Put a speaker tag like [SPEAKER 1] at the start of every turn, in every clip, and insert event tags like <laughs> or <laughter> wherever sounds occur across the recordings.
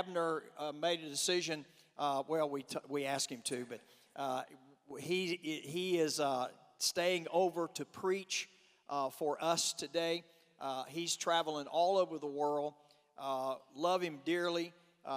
[SPEAKER 1] Uh, Abner uh, made a decision. Uh, well, we, t- we asked him to, but uh, he, he is uh, staying over to preach uh, for us today. he's traveling all over the world. love him dearly.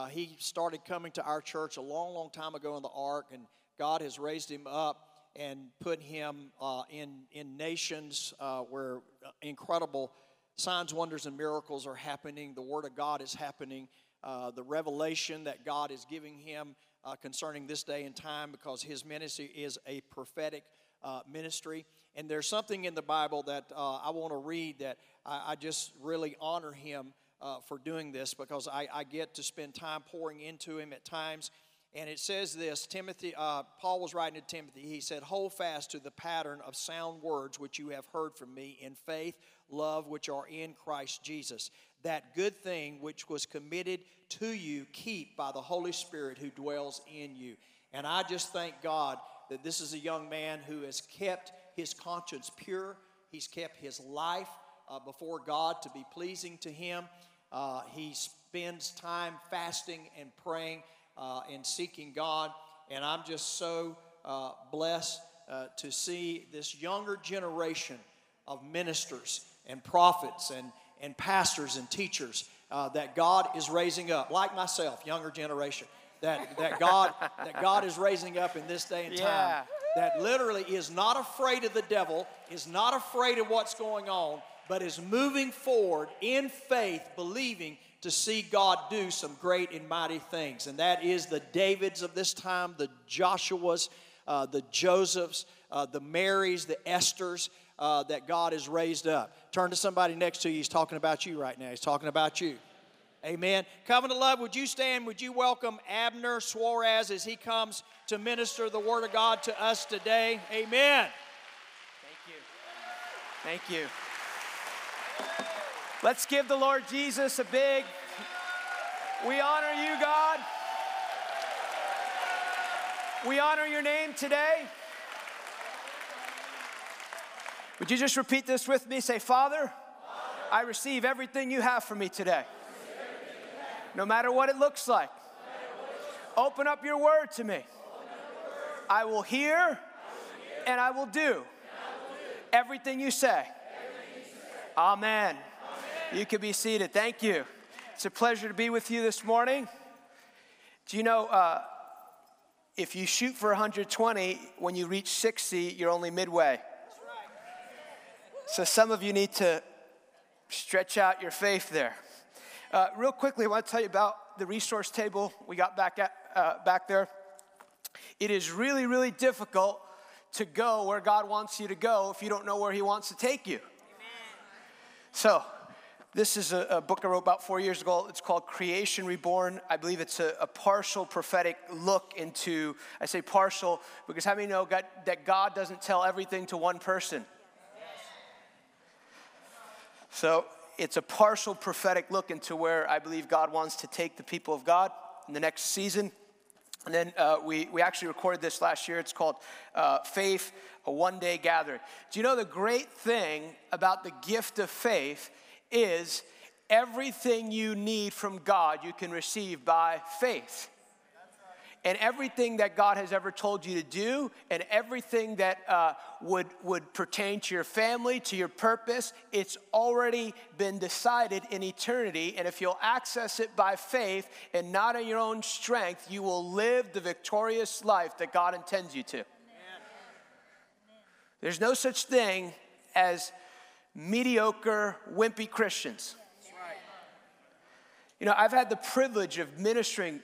[SPEAKER 1] he started coming to our church a long, long time ago in the ark, and God has raised him up and put him in, in nations where incredible signs, wonders, and miracles are happening. The Word of God is happening. Uh, the revelation that God is giving him uh, concerning this day and time because his ministry is a prophetic uh, ministry. And there's something in the Bible that uh, I want to read that I, I, just really honor him uh, for doing this because I, I, get to spend time pouring into him at times. And it says this Timothy, Paul was writing to Timothy, he said, Hold fast to the pattern of sound words which you have heard from me in faith, love, which are in Christ Jesus that good thing which was committed to you, keep by the Holy Spirit who dwells in you. And I just thank God that this is a young man who has kept his conscience pure. He's kept his life uh, before God to be pleasing to him. Uh, he spends time fasting and praying uh, and seeking God. And I'm just so uh, blessed uh, to see this younger generation of ministers and prophets and and pastors and teachers uh, that God is raising up, like myself, younger generation, that, that, God, that God is raising up in this day and time, yeah. that literally is not afraid of the devil, is not afraid of what's going on, but is moving forward in faith, believing to see God do some great and mighty things. And that is the Davids of this time, the Joshuas, uh, the Josephs, uh, the Marys, the Esthers, uh, that God has raised up. Turn to somebody next to you. He's talking about you right now. He's talking about you. Amen. Covenant Love, would you stand? Would you welcome Abner Suarez as he comes to minister the Word of God to us today? Amen.
[SPEAKER 2] Thank you. Thank you. Let's give the Lord Jesus a big. We honor you, God. We honor your name today. Would you just repeat this with me? Say, Father, Father I receive everything you have for me today. No matter what it looks like. Open up your word to me. I will hear and I will do everything you say. Amen. You can be seated. Thank you. It's a pleasure to be with you this morning. Do you know uh, if you shoot for 120, when you reach 60, you're only midway? So some of you need to stretch out your faith there. Uh, real quickly, I want to tell you about the resource table we got back at uh, back there. It is really, really difficult to go where God wants you to go if you don't know where He wants to take you. Amen. So, this is a, a, book I wrote about four years ago. It's called Creation Reborn. I believe it's a, a partial prophetic look into, I say partial because how many know God, that God doesn't tell everything to one person? So it's a partial prophetic look into where I believe God wants to take the people of God in the next season. And then uh, we, we actually recorded this last year. It's called uh, Faith, a one day gathering. Do you know the great thing about the gift of faith is everything you need from God you can receive by faith and everything that God has ever told you to do, and everything that uh, would, would pertain to your family, to your purpose, it's already been decided in eternity. And if you'll access it by faith and not in your own strength, you will live the victorious life that God intends you to. Amen. There's no such thing as mediocre, wimpy Christians. You know, I've had the privilege of ministering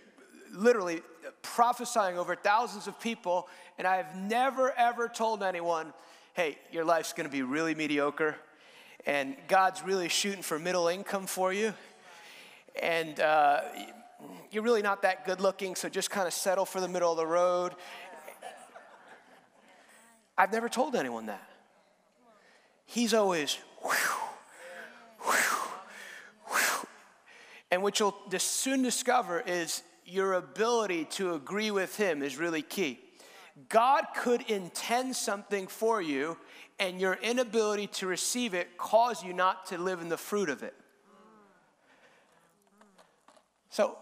[SPEAKER 2] literally prophesying over thousands of people, and I have never ever told anyone, hey, your life's gonna be really mediocre, and God's really shooting for middle income for you, and uh, you're really not that good looking, so just kind of settle for the middle of the road. I've never told anyone that. He's always, whew, whew, whew. and what you'll soon discover is your ability to agree with Him is really key. God could intend something for you, and your inability to receive it cause you not to live in the fruit of it. So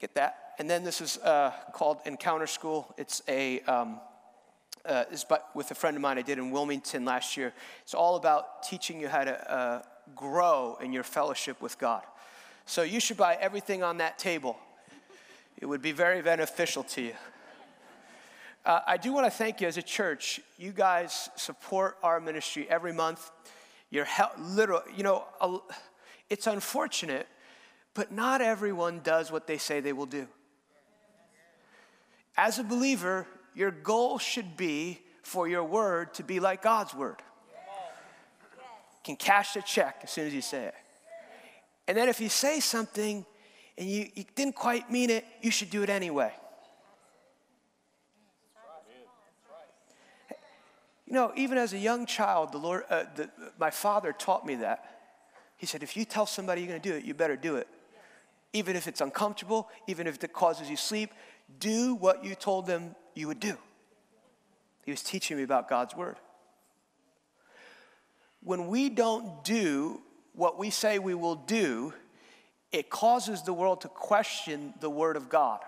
[SPEAKER 2] get that. And then this is uh, called Encounter School. It's a um, uh, is but with a friend of mine I did in Wilmington last year. It's all about teaching you how to uh, grow in your fellowship with God. So you should buy everything on that table. It would be very beneficial to you. Uh, I do want to thank you as a church. You guys support our ministry every month. You're hel- literal, you know, it's unfortunate, but not everyone does what they say they will do. As a believer, your goal should be for your word to be like God's word. Can cash a check as soon as you say it. And then if you say something and you, you didn't quite mean it, you should do it anyway. You know, even as a young child, the Lord, uh, the, my father taught me that. He said, if you tell somebody you're going to do it, you better do it. Even if it's uncomfortable, even if it causes you sleep, do what you told them you would do. He was teaching me about God's word. When we don't do what we say we will do, it causes the world to question the word of God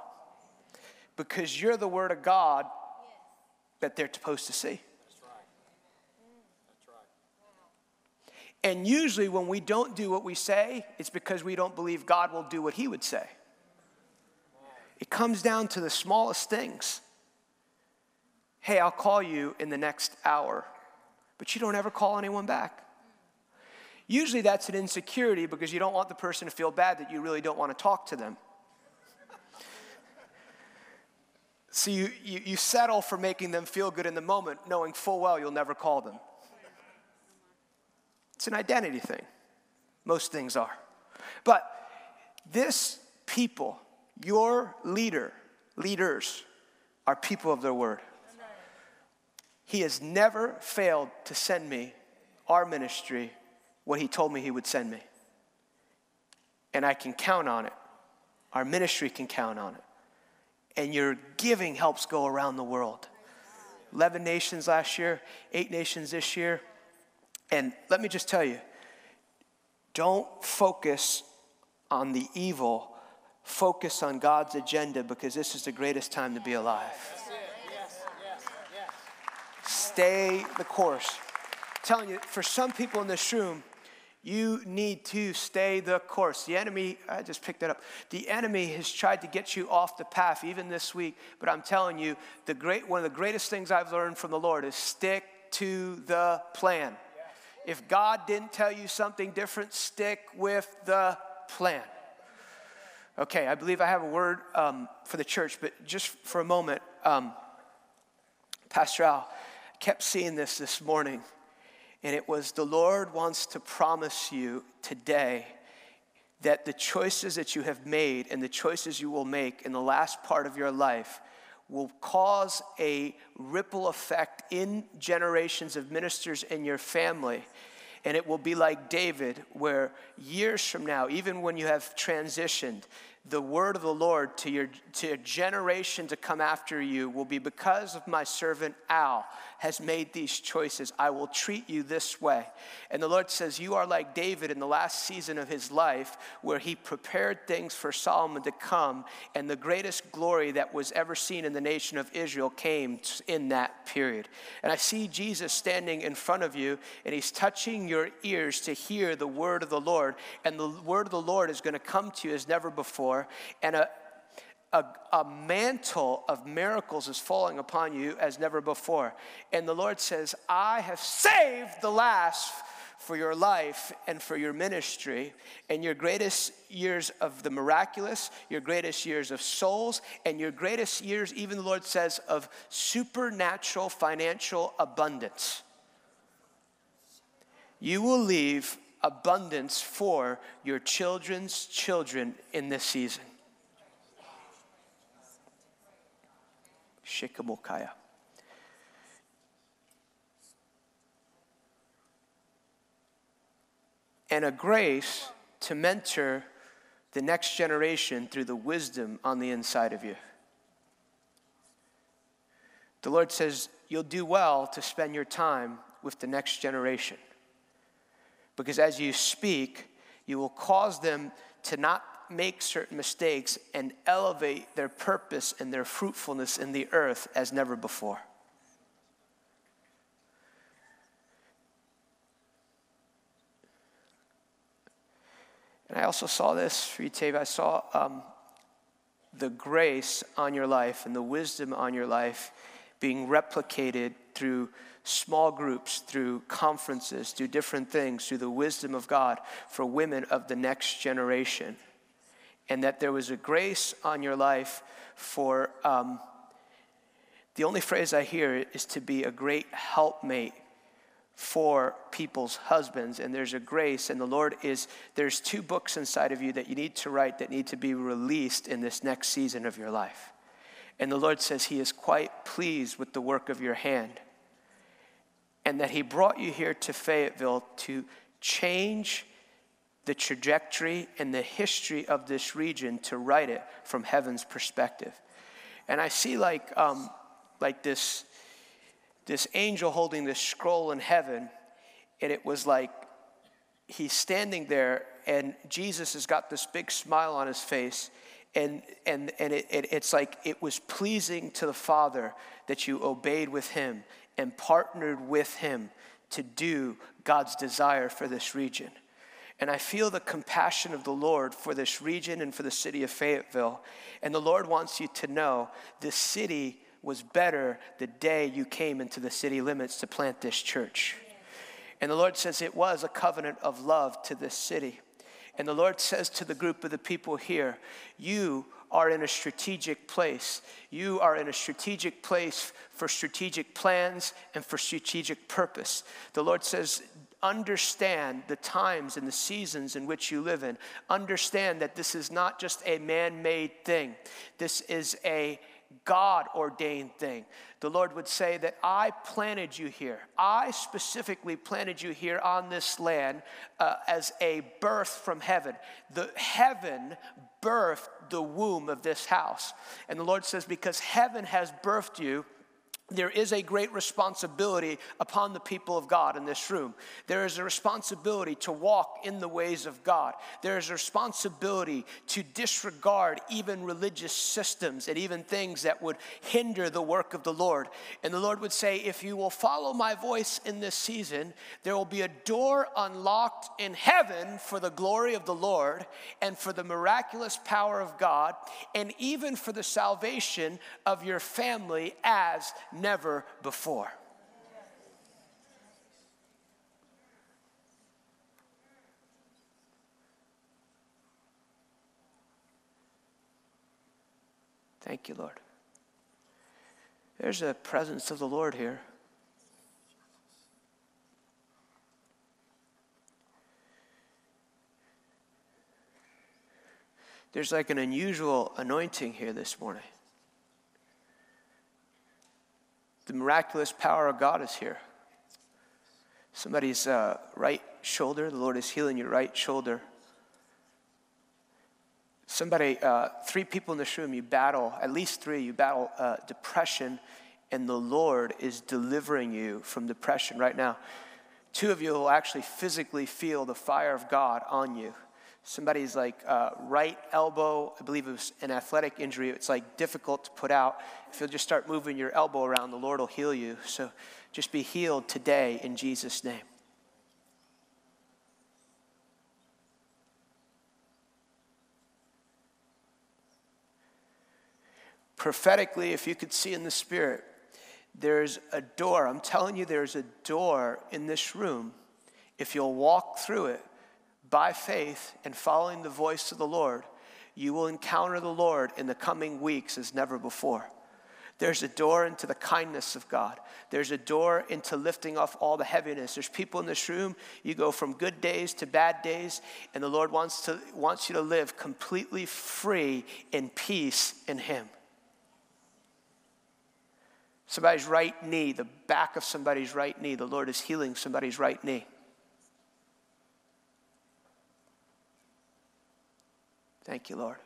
[SPEAKER 2] because you're the word of God that they're supposed to see. And usually, when we don't do what we say, it's because we don't believe God will do what He would say. It comes down to the smallest things. Hey, I'll call you in the next hour, but you don't ever call anyone back. Usually, that's an insecurity because you don't want the person to feel bad that you really don't want to talk to them. So you, you, you settle for making them feel good in the moment, knowing full well you'll never call them. It's an identity thing. Most things are. But this people, your leader, leaders, are people of their word. He has never failed to send me, our ministry, what he told me he would send me. And I can count on it. Our ministry can count on it. And your giving helps go around the world. 11 nations last year, eight nations this year. And let me just tell you don't focus on the evil, focus on God's agenda because this is the greatest time to be alive. Stay the course. I'm telling you, for some people in this room, you need to stay the course. The enemy, I just picked that up. The enemy has tried to get you off the path even this week, but I'm telling you, the great one of the greatest things I've learned from the Lord is stick to the plan. If God didn't tell you something different, stick with the plan. Okay, I believe I have a word um, for the church, but just for a moment, um, Pastor Al kept seeing this this morning, and it was the Lord wants to promise you today that the choices that you have made and the choices you will make in the last part of your life will cause a ripple effect in generations of ministers in your family. And it will be like David, where years from now, even when you have transitioned, the word of the Lord to your to a generation to come after you will be because of my servant Al has made these choices. I will treat you this way. And the Lord says, You are like David in the last season of his life, where he prepared things for Solomon to come, and the greatest glory that was ever seen in the nation of Israel came in that period. And I see Jesus standing in front of you, and he's touching your ears to hear the word of the Lord. And the word of the Lord is going to come to you as never before. And a a, a, mantle of miracles is falling upon you as never before. And the Lord says, I have saved the last for your life and for your ministry, and your greatest years of the miraculous, your greatest years of souls, and your greatest years, even the Lord says, of supernatural financial abundance. You will leave abundance for your children's children in this season. Shekamokaya. And a grace to mentor the next generation through the wisdom on the inside of you. The Lord says, You'll do well to spend your time with the next generation. Because as you speak, you will cause them to not make certain mistakes and elevate their purpose and their fruitfulness in the earth as never before. And I also saw this for you, Tave. I saw um, the grace on your life and the wisdom on your life being replicated through small groups, through conferences, through different things, through the wisdom of God for women of the next generation. And that there was a grace on your life for, um, the only phrase I hear is to be a great helpmate for people's husbands and there's a grace and the lord is there's two books inside of you that you need to write that need to be released in this next season of your life. And the lord says he is quite pleased with the work of your hand and that he brought you here to fayetteville to change the trajectory and the history of this region to write it from heaven's perspective and i see like um, like this this angel holding this scroll in heaven, and it was like he's standing there, and Jesus has got this big smile on his face, and and and it, it, it's like it was pleasing to the Father that you obeyed with him and partnered with him to do God's desire for this region. And I feel the compassion of the Lord for this region and for the city of Fayetteville. And the Lord wants you to know this city was better the day you came into the city limits to plant this church. And the Lord says it was a covenant of love to this city. And the Lord says to the group of the people here, You are in a strategic place. You are in a strategic place for strategic plans and for strategic purpose. The Lord says, Understand the times and the seasons in which you live in. Understand that this is not just a man made thing, this is a God ordained thing. The Lord would say that I planted you here. I specifically planted you here on this land uh, as a birth from heaven. The heaven birthed the womb of this house. And the Lord says, because heaven has birthed you, there is a great responsibility upon the people of God in this room. There is a responsibility to walk in the ways of God. There is a responsibility to disregard even religious systems and even things that would hinder the work of the Lord. And the Lord would say, If you will follow my voice in this season, there will be a door unlocked in heaven for the glory of the Lord and for the miraculous power of God, and even for the salvation of your family as never before. Thank you, Lord. There's a presence of the Lord here. There's like an unusual anointing here this morning. The miraculous power of God is here. Somebody's uh, right shoulder, the Lord is healing your right shoulder. Somebody, uh, three people in this room, you battle, at least three, you battle uh, depression, and the Lord is delivering you from depression right now. Two of you will actually physically feel the fire of God on you somebody's like uh, right elbow, I believe it was an athletic injury, it's like difficult to put out. If you'll just start moving your elbow around, the Lord will heal you. So just be healed today in Jesus' name. Prophetically, if you could see in the Spirit, there's a door. I'm telling you, there's a door in this room. If you'll walk through it, by faith and following the voice of the Lord, you will encounter the Lord in the coming weeks as never before. There's a door into the kindness of God. There's a door into lifting off all the heaviness. There's people in this room, you go from good days to bad days, and the Lord wants, to, wants you to live completely free in peace in Him. Somebody's right knee, the back of somebody's right knee, the Lord is healing somebody's right knee. Thank you, Lord.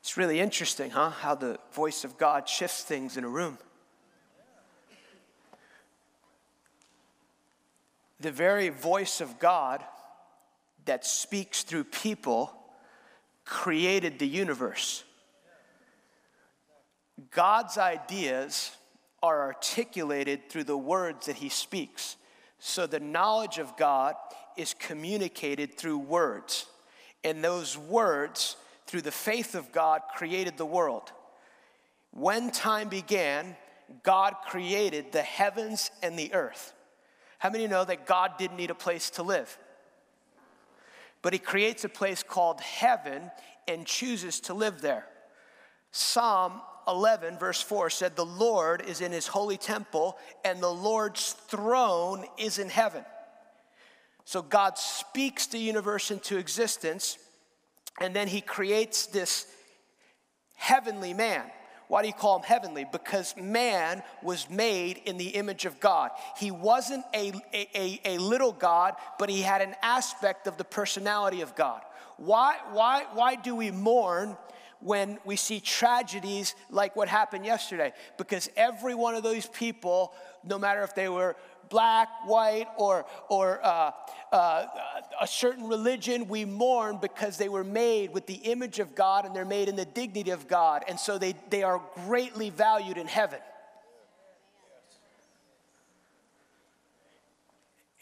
[SPEAKER 2] It's really interesting, huh? How the voice of God shifts things in a room. The very voice of God that speaks through people created the universe. God's ideas are articulated through the words that he speaks. So the knowledge of God is communicated through words. And those words, through the faith of God, created the world. When time began, God created the heavens and the earth. How many know that God didn't need a place to live? But He creates a place called heaven and chooses to live there. Psalm 11, verse 4 said, The Lord is in his holy temple, and the Lord's throne is in heaven. So God speaks the universe into existence, and then he creates this heavenly man. Why do you call him heavenly? Because man was made in the image of God. He wasn't a, a, a, little God, but he had an aspect of the personality of God. Why, why, why do we mourn when we see tragedies like what happened yesterday? Because every one of those people, no matter if they were black, white, or, or uh, uh, a certain religion, we mourn because they were made with the image of God and they're made in the dignity of God. And so they, they are greatly valued in heaven.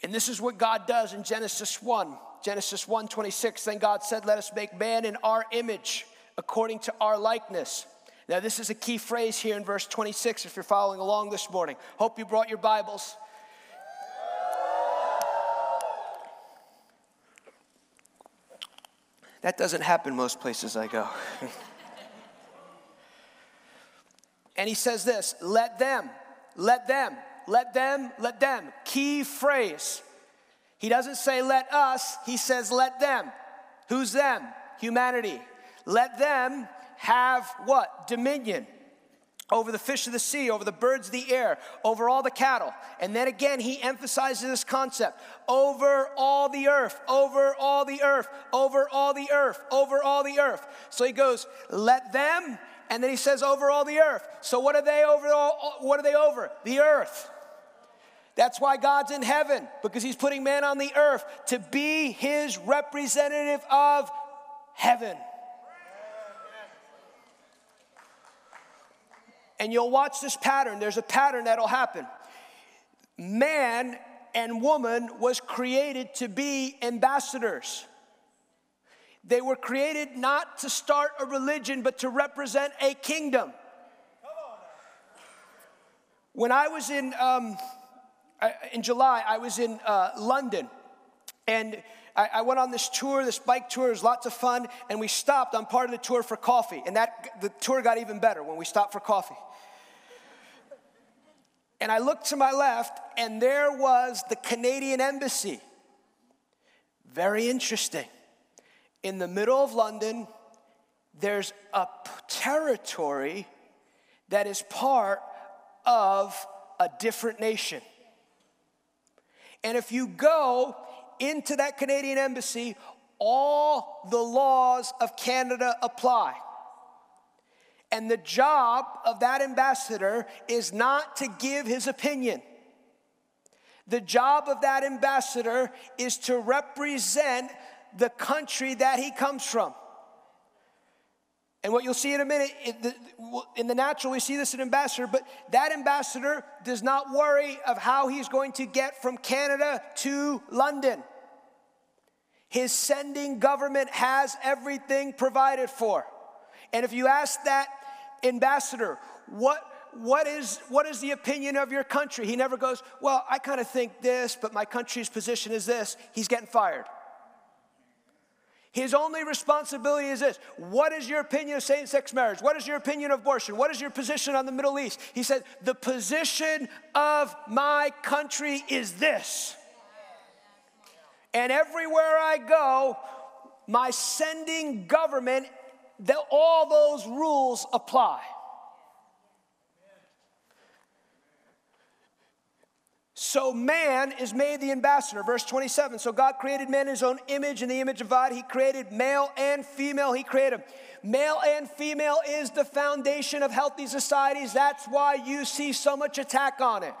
[SPEAKER 2] And this is what God does in Genesis 1. Genesis 1 26, then God said, Let us make man in our image, according to our likeness. Now, this is a key phrase here in verse 26 if you're following along this morning. Hope you brought your Bibles. That doesn't happen most places I go. <laughs> and he says this let them, let them, let them, let them. Key phrase. He doesn't say let us, he says let them. Who's them? Humanity. Let them have what? Dominion over the fish of the sea, over the birds of the air, over all the cattle. And then again, he emphasizes this concept over all the earth, over all the earth, over all the earth, over all the earth. So he goes, let them, and then he says, over all the earth. So what are they over? All, what are they over? The earth. That's why God's in heaven, because He's putting man on the earth to be His representative of heaven. And you'll watch this pattern. There's a pattern that'll happen. Man and woman was created to be ambassadors. They were created not to start a religion, but to represent a kingdom. When I was in um, in July, I was in uh, London and I, I, went on this tour, this bike tour. Was lots of fun. And we stopped on part of the tour for coffee. And that, the tour got even better when we stopped for coffee. And I looked to my left, and there was the Canadian Embassy. Very interesting. In the middle of London, there's a territory that is part of a different nation. And if you go into that Canadian embassy, all the laws of Canada apply. And the job of that ambassador is not to give his opinion. The job of that ambassador is to represent the country that he comes from. And what you'll see in a minute, in the natural, we see this in ambassador, but that ambassador does not worry of how he's going to get from Canada to London. His sending government has everything provided for. And if you ask that ambassador, what, what, is, what is the opinion of your country? He never goes, Well, I kind of think this, but my country's position is this. He's getting fired. His only responsibility is this What is your opinion of same sex marriage? What is your opinion of abortion? What is your position on the Middle East? He said, The position of my country is this. And everywhere I go, my sending government, the, all those rules apply. So man is made the ambassador. Verse 27. So God created man in his own image, in the image of God. He created male and female. He created. Male and female is the foundation of healthy societies. That's why you see so much attack on it.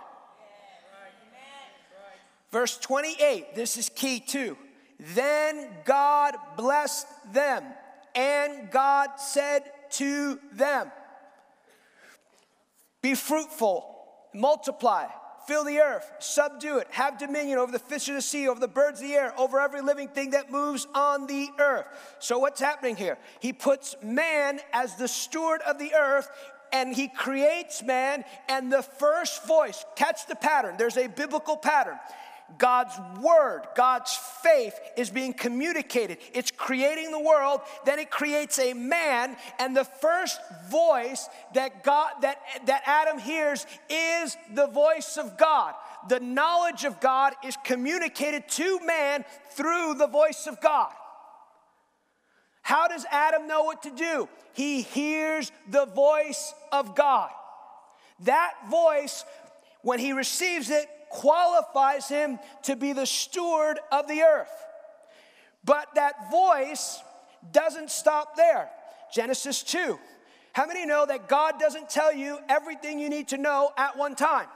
[SPEAKER 2] Verse 28, this is key too. Then God blessed them, and God said to them, Be fruitful, multiply fill the earth, subdue it, have dominion over the fish of the sea, over the birds of the air, over every living thing that moves on the earth. So, what's happening here? He puts man as the steward of the earth. And he creates man, and the first voice, catch the pattern, there's a biblical pattern. God's word, God's faith is being communicated. It's creating the world, then it creates a man, and the first voice that God that, that Adam hears is the voice of God. The knowledge of God is communicated to man through the voice of God. How does Adam know what to do? He hears the voice of God. That voice, when he receives it, qualifies him to be the steward of the earth. But that voice doesn't stop there. Genesis 2. How many know that God doesn't tell you everything you need to know at one time?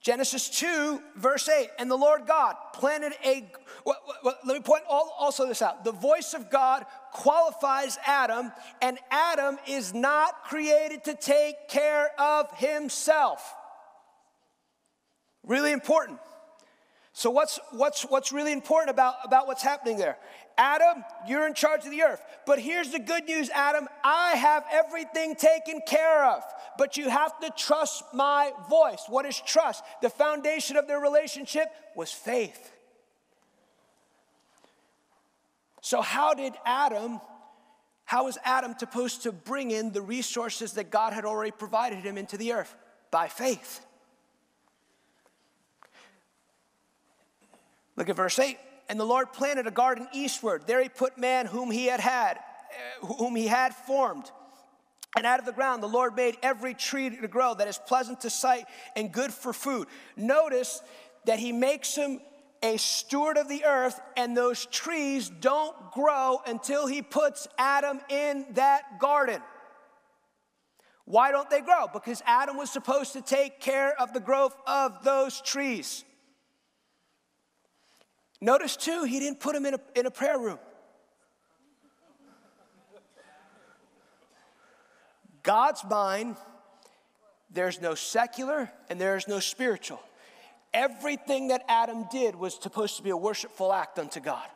[SPEAKER 2] Genesis 2, verse 8, and the Lord God planted a. Well, well, let me point all, also this out. The voice of God qualifies Adam, and Adam is not created to take care of himself. Really important. So, what's, what's, what's really important about, about what's happening there? Adam, you're in charge of the earth. But here's the good news, Adam I have everything taken care of. But you have to trust my voice. What is trust? The foundation of their relationship was faith. So, how did Adam, how was Adam supposed to bring in the resources that God had already provided him into the earth? By faith. Look at verse 8. And the Lord planted a garden eastward. There he put man whom he had had, uh, whom he had formed. And out of the ground, the Lord made every tree to grow that is pleasant to sight and good for food. Notice that he makes him a steward of the earth, and those trees don't grow until he puts Adam in that garden. Why don't they grow? Because Adam was supposed to take care of the growth of those trees. Notice too, he didn't put him in a, in a prayer room. God's mind, there's no secular and there's no spiritual. Everything that Adam did was supposed to be a worshipful act unto God.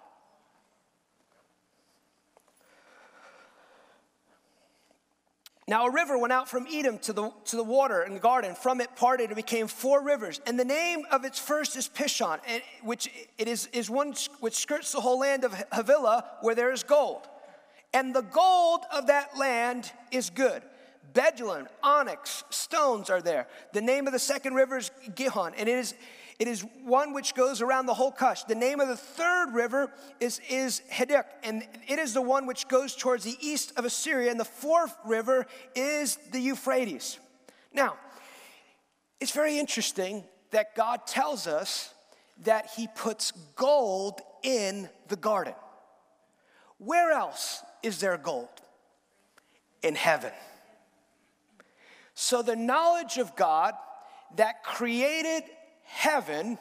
[SPEAKER 2] Now a river went out from Eden to the, to the water in the garden. From it parted and became four rivers. And the name of its first is Pishon, which it is, is one which skirts the whole land of Havilah, where there is gold. And the gold of that land is good. Bdellium, onyx, stones are there. The name of the second river is Gihon, and it is it is one which goes around the whole Cush. The name of the third river is, is Hiddekel, and it is the one which goes towards the east of Assyria. And the fourth river is the Euphrates. Now, it's very interesting that God tells us that He puts gold in the garden. Where else is there gold? In heaven. So the knowledge of God that created heaven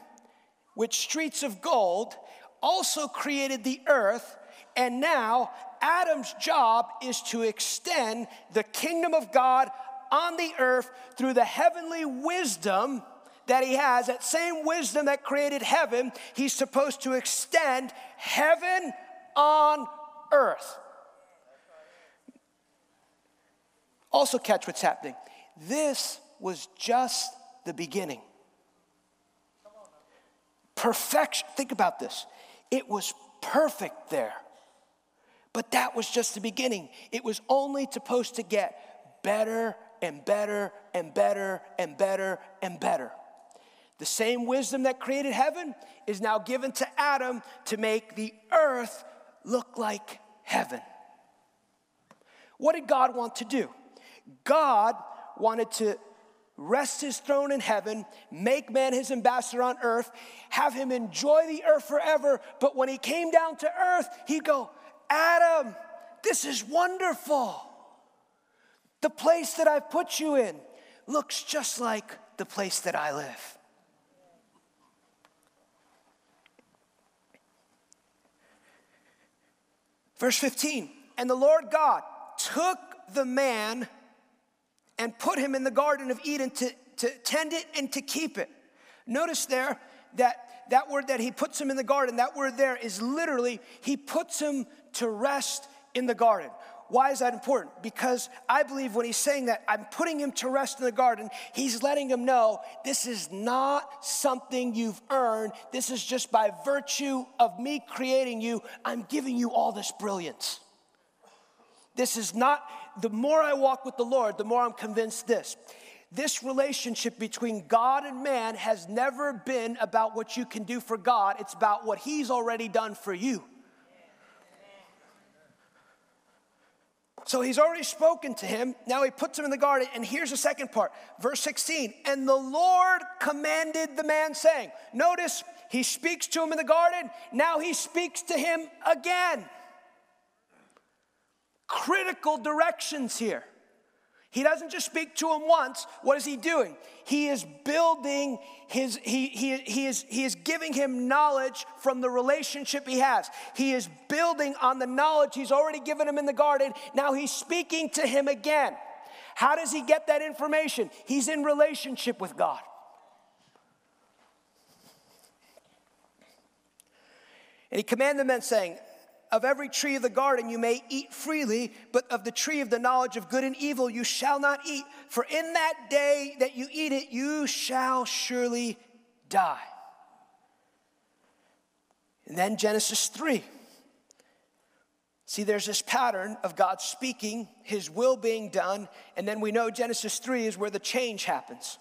[SPEAKER 2] with streets of gold, also created the earth, and now Adam's job is to extend the kingdom of God on the earth through the heavenly wisdom that he has, that same wisdom that created heaven, he's supposed to extend heaven on earth. Also, catch what's happening. This was just the beginning. Perfection. Think about this. It was perfect there. But that was just the beginning. It was only supposed to get better and better and better and better and better. The same wisdom that created heaven is now given to Adam to make the earth look like heaven. What did God want to do? God wanted to rest his throne in heaven, make man his ambassador on earth, have him enjoy the earth forever. But when he came down to earth, he'd go, Adam, this is wonderful. The place that I've put you in looks just like the place that I live. Verse 15, and the Lord God took the man and put him in the Garden of Eden to, to tend it and to keep it. Notice there that that word that he puts him in the garden, that word there is literally, he puts him to rest in the garden. Why is that important? Because I believe when he's saying that, I'm putting him to rest in the garden, he's letting him know this is not something you've earned. This is just by virtue of me creating you, I'm giving you all this brilliance. This is not, the more I walk with the Lord, the more I'm convinced this. This relationship between God and man has never been about what you can do for God, it's about what He's already done for you. So he's already spoken to him. Now he puts him in the garden. And here's the second part, verse 16. And the Lord commanded the man, saying, Notice he speaks to him in the garden. Now he speaks to him again critical directions here. He doesn't just speak to him once. What is he doing? He is building his, he, he, he, is, he is giving him knowledge from the relationship he has. He is building on the knowledge he's already given him in the garden. Now he's speaking to him again. How does he get that information? He's in relationship with God. And he commanded the men, saying, of every tree of the garden you may eat freely, but of the tree of the knowledge of good and evil you shall not eat, for in that day that you eat it, you shall surely die. And then Genesis 3. See, there's this pattern of God speaking, His will being done, and then we know Genesis 3 is where the change happens.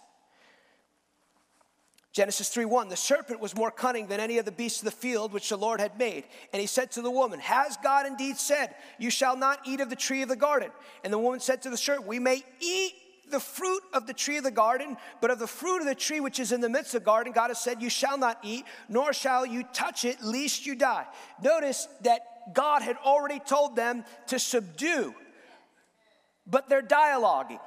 [SPEAKER 2] Genesis 3:1 The serpent was more cunning than any of the beasts of the field which the Lord had made. And he said to the woman, Has God indeed said, You shall not eat of the tree of the garden? And the woman said to the serpent, We may eat the fruit of the tree of the garden, but of the fruit of the tree which is in the midst of the garden, God has said, You shall not eat, nor shall you touch it, lest you die. Notice that God had already told them to subdue, but they're dialoguing.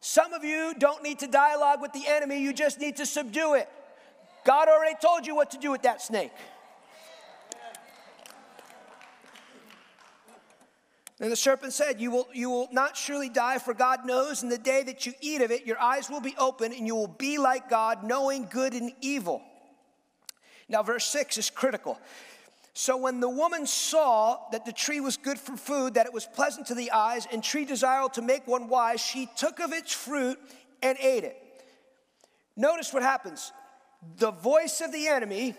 [SPEAKER 2] Some of you don't need to dialogue with the enemy, you just need to subdue it. God already told you what to do with that snake. And the serpent said, you will, you will not surely die, for God knows in the day that you eat of it, your eyes will be open and you will be like God, knowing good and evil. Now, verse 6 is critical. So when the woman saw that the tree was good for food, that it was pleasant to the eyes, and tree desirable to make one wise, she took of its fruit and ate it. Notice what happens. The voice of the enemy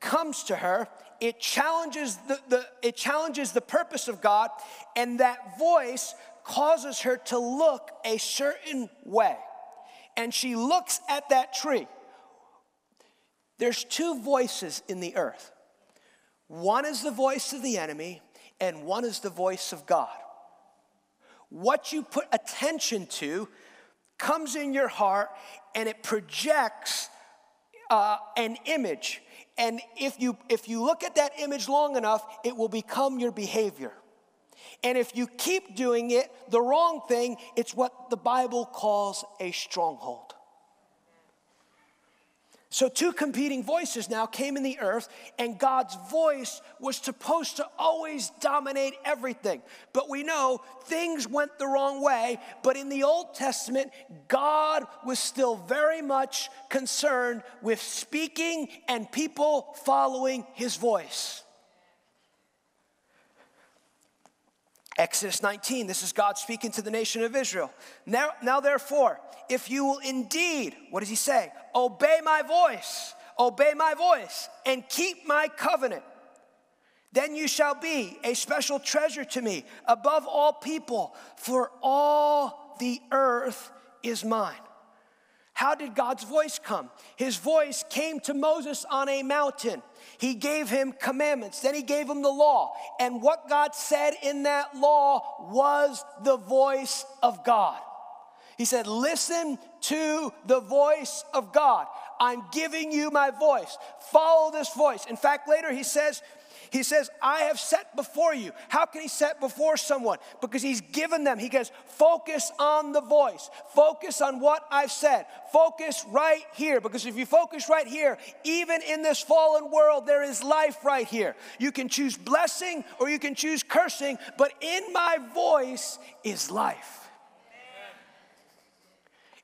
[SPEAKER 2] comes to her. It challenges the, the, it challenges the purpose of God, and that voice causes her to look a certain way. And she looks at that tree. There's two voices in the earth one is the voice of the enemy, and one is the voice of God. What you put attention to comes in your heart and it projects uh, an image. And if you, if you look at that image long enough, it will become your behavior. And if you keep doing it, the wrong thing, it's what the Bible calls a stronghold. So, two competing voices now came in the earth, and God's voice was supposed to always dominate everything. But we know things went the wrong way. But in the Old Testament, God was still very much concerned with speaking and people following his voice. Exodus 19, this is God speaking to the nation of Israel. Now, now, therefore, if you will indeed, what does he say? Obey my voice, obey my voice, and keep my covenant, then you shall be a special treasure to me above all people, for all the earth is mine. How did God's voice come? His voice came to Moses on a mountain. He gave him commandments, then he gave him the law. And what God said in that law was the voice of God. He said, Listen to the voice of God. I'm giving you my voice. Follow this voice. In fact, later he says, he says, I have set before you. How can he set before someone? Because he's given them. He goes, focus on the voice. Focus on what I've said. Focus right here. Because if you focus right here, even in this fallen world, there is life right here. You can choose blessing or you can choose cursing, but in my voice is life.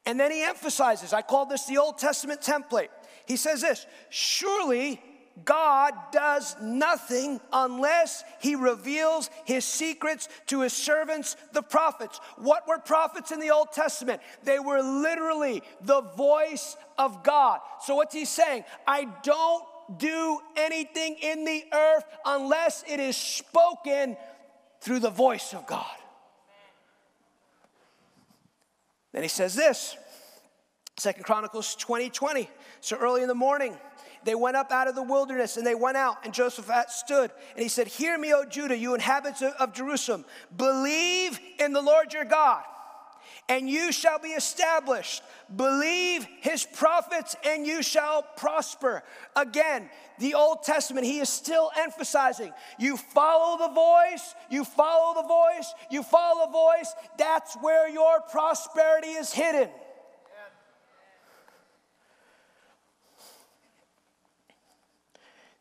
[SPEAKER 2] And then he emphasizes, I call this the Old Testament template. He says this Surely God does nothing unless he reveals his secrets to his servants, the prophets. What were prophets in the Old Testament? They were literally the voice of God. So, what's he saying? I don't do anything in the earth unless it is spoken through the voice of God. Then he says this, Second Chronicles 20 20. So early in the morning, they went up out of the wilderness and they went out, and Jehoshaphat stood and he said, Hear me, O Judah, you inhabitants of Jerusalem, believe in the Lord your God, and you shall be established. Believe his prophets, and you shall prosper. Again, the Old Testament, he is still emphasizing you follow the voice, you follow the voice, you follow the voice. That's where your prosperity is hidden.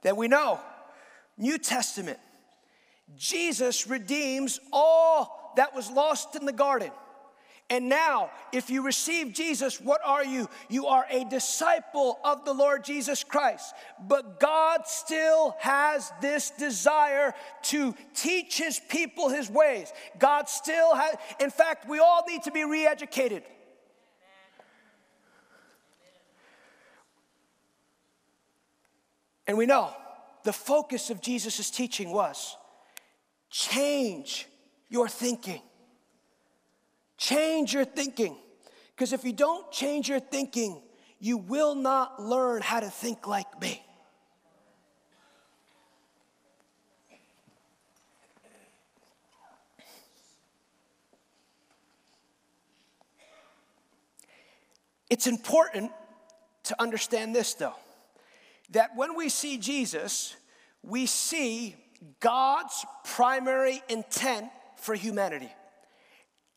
[SPEAKER 2] Then we know, New Testament, Jesus redeems all that was lost in the garden. And now, if you receive Jesus, what are you? You are a disciple of the Lord Jesus Christ. But God still has this desire to teach his people his ways. God still has, in fact, we all need to be re educated. And we know the focus of Jesus' teaching was change your thinking. Change your thinking. Because if you don't change your thinking, you will not learn how to think like me. It's important to understand this, though that when we see Jesus, we see God's primary intent for humanity.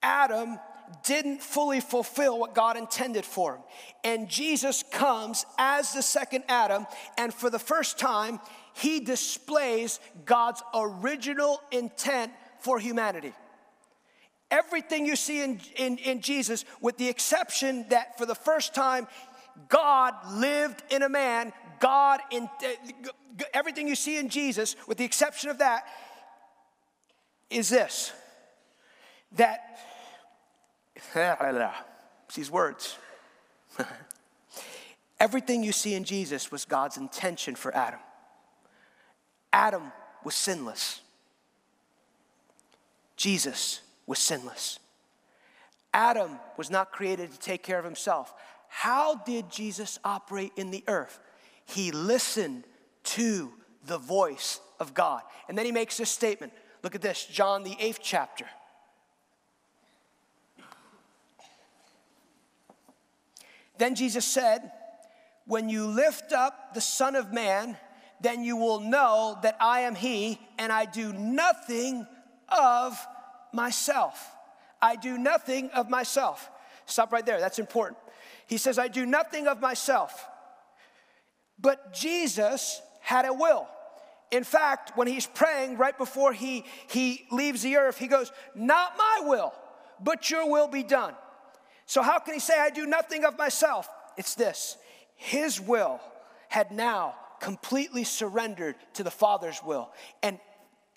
[SPEAKER 2] Adam didn't fully fulfill what God intended for him. And Jesus comes as the second Adam, and for the first time, he displays God's original intent for humanity. Everything you see in, in, in Jesus, with the exception that for the first time, God lived in a man God, in, everything you see in Jesus, with the exception of that, is this that, <laughs> these words. <laughs> Everything you see in Jesus was God's intention for Adam. Adam was sinless. Jesus was sinless. Adam was not created to take care of himself. How did Jesus operate in the earth? He listened to the voice of God. And then he makes this statement. Look at this, John, the eighth chapter. Then Jesus said, When you lift up the Son of Man, then you will know that I am He, and I do nothing of myself. I do nothing of myself. Stop right there, that's important. He says, I do nothing of myself. But Jesus had a will. In fact, when he's praying right before he, he leaves the earth, he goes, Not my will, but your will be done. So, how can he say, I do nothing of myself? It's this His will had now completely surrendered to the Father's will. And